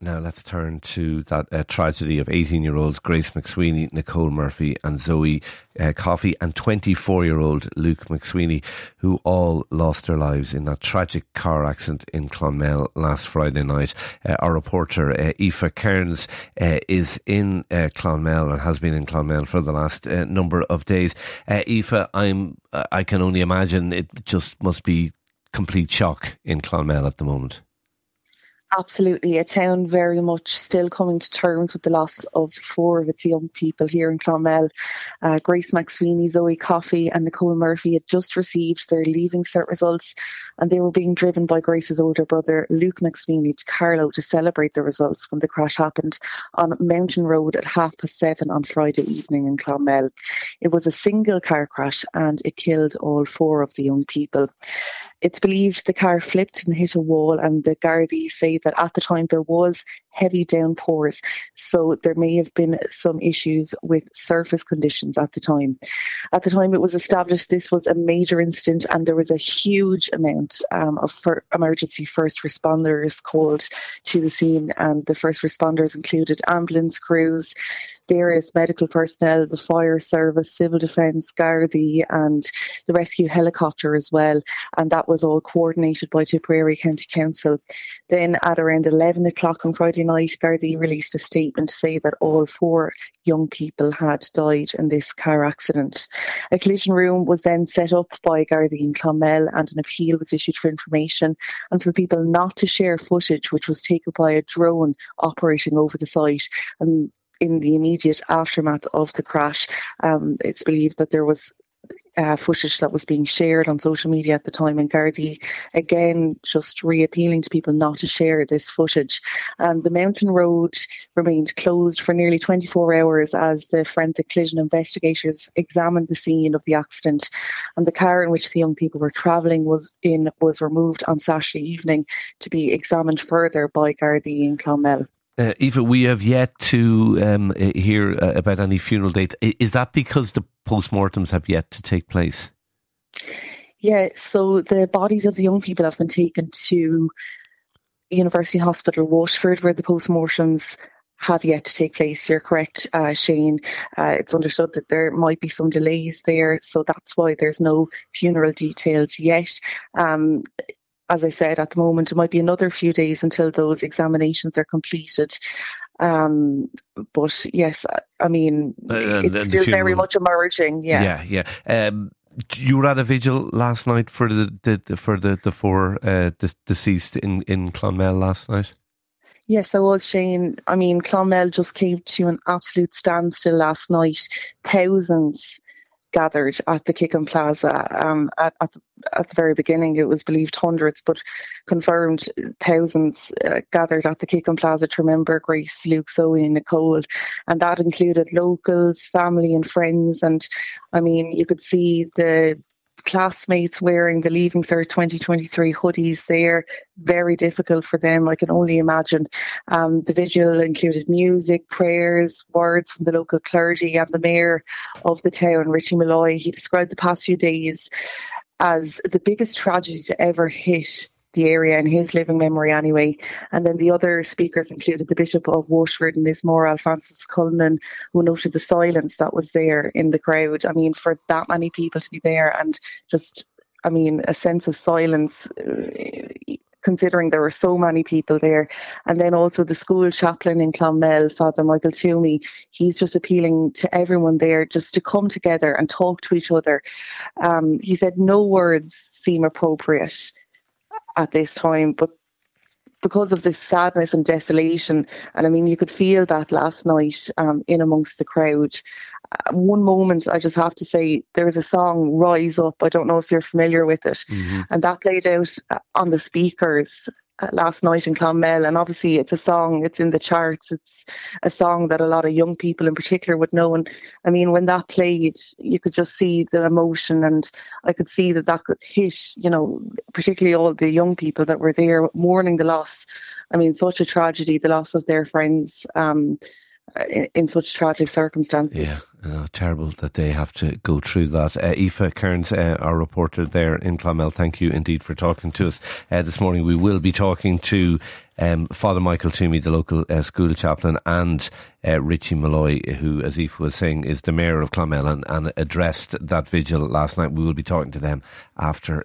Now let's turn to that uh, tragedy of 18-year-olds Grace McSweeney, Nicole Murphy, and Zoey uh, Coffey, and 24-year-old Luke McSweeney, who all lost their lives in that tragic car accident in Clonmel last Friday night. Uh, our reporter uh, Aoife Kearns uh, is in uh, Clonmel and has been in Clonmel for the last uh, number of days. Uh, Aoife, I'm I can only imagine it just must be complete shock in Clonmel at the moment. Absolutely, a town very much still coming to terms with the loss of four of its young people here in Clonmel. Uh, Grace McSweeney, Zoey Coffey, and Nicole Murphy had just received their leaving cert results, and they were being driven by Grace's older brother, Luke McSweeney, to Carlow to celebrate the results when the crash happened on Mountain Road at half past seven on Friday evening in Clonmel. It was a single car crash, and it killed all four of the young people. It's believed the car flipped and hit a wall, and the Gardaí say that at the time there was heavy downpours, so there may have been some issues with surface conditions at the time. At the time it was established this was a major incident, and there was a huge amount um, of emergency first responders called to the scene, and the first responders included ambulance crews various medical personnel, the fire service, civil defence, Gardaí, and the rescue helicopter as well. And that was all coordinated by Tipperary County Council. Then at around 11 o'clock on Friday night, Gardaí released a statement to say that all four young people had died in this car accident. A collision room was then set up by Gardaí in Clonmel and an appeal was issued for information and for people not to share footage which was taken by a drone operating over the site. And in the immediate aftermath of the crash, um, it's believed that there was uh, footage that was being shared on social media at the time, in Gardaí again just re-appealing to people not to share this footage. And the mountain road remained closed for nearly 24 hours as the forensic collision investigators examined the scene of the accident. And the car in which the young people were travelling was in was removed on Saturday evening to be examined further by Gardaí in Clonmel. Uh, Aoife, we have yet to um, hear uh, about any funeral date. Is that because the postmortems have yet to take place? Yeah, so the bodies of the young people have been taken to University Hospital Waterford, where the postmortems have yet to take place. You're correct, uh, Shane. Uh, it's understood that there might be some delays there, so that's why there's no funeral details yet. Um, as I said, at the moment, it might be another few days until those examinations are completed. Um, but yes, I mean, uh, it's still very much emerging. Yeah, yeah, yeah. Um, you were at a vigil last night for the, the, the for the the four uh, deceased in in Clonmel last night. Yes, I was, Shane. I mean, Clonmel just came to an absolute standstill last night. Thousands gathered at the Kickham Plaza. Um, at, at, the, at the very beginning, it was believed hundreds, but confirmed thousands uh, gathered at the Kickham Plaza to remember Grace, Luke, Zoey, and Nicole. And that included locals, family, and friends. And I mean, you could see the classmates wearing the Leaving Cert 2023 hoodies there. Very difficult for them, I can only imagine. Um, the vigil included music, prayers, words from the local clergy and the mayor of the town, Richie Molloy. He described the past few days as the biggest tragedy to ever hit the area in his living memory anyway. And then the other speakers included the Bishop of Waterford and Lismore, Alphonsus Cullinan, who noted the silence that was there in the crowd. I mean, for that many people to be there and just, I mean, a sense of silence. Uh, considering there were so many people there. And then also the school chaplain in Clonmel, Father Michael Toomey, he's just appealing to everyone there just to come together and talk to each other. Um, he said no words seem appropriate at this time, but because of this sadness and desolation, and I mean, you could feel that last night um, in amongst the crowd. Uh, one moment, I just have to say, there's a song, Rise Up. I don't know if you're familiar with it. Mm-hmm. And that played out uh, on the speakers last night in Clonmel, and obviously it's a song, it's in the charts, it's a song that a lot of young people in particular would know. And I mean, when that played, you could just see the emotion, and I could see that that could hit, you know, particularly all the young people that were there mourning the loss. I mean, such a tragedy, the loss of their friends. Um, in, in such tragic circumstances. Yeah, uh, terrible that they have to go through that. Uh, Aoife Kearns, uh, our reporter there in Clonmel, thank you indeed for talking to us uh, this morning. We will be talking to um, Father Michael Toomey, the local uh, school chaplain, and uh, Richie Molloy, who, as Aoife was saying, is the mayor of Clonmel and, and addressed that vigil last night. We will be talking to them after.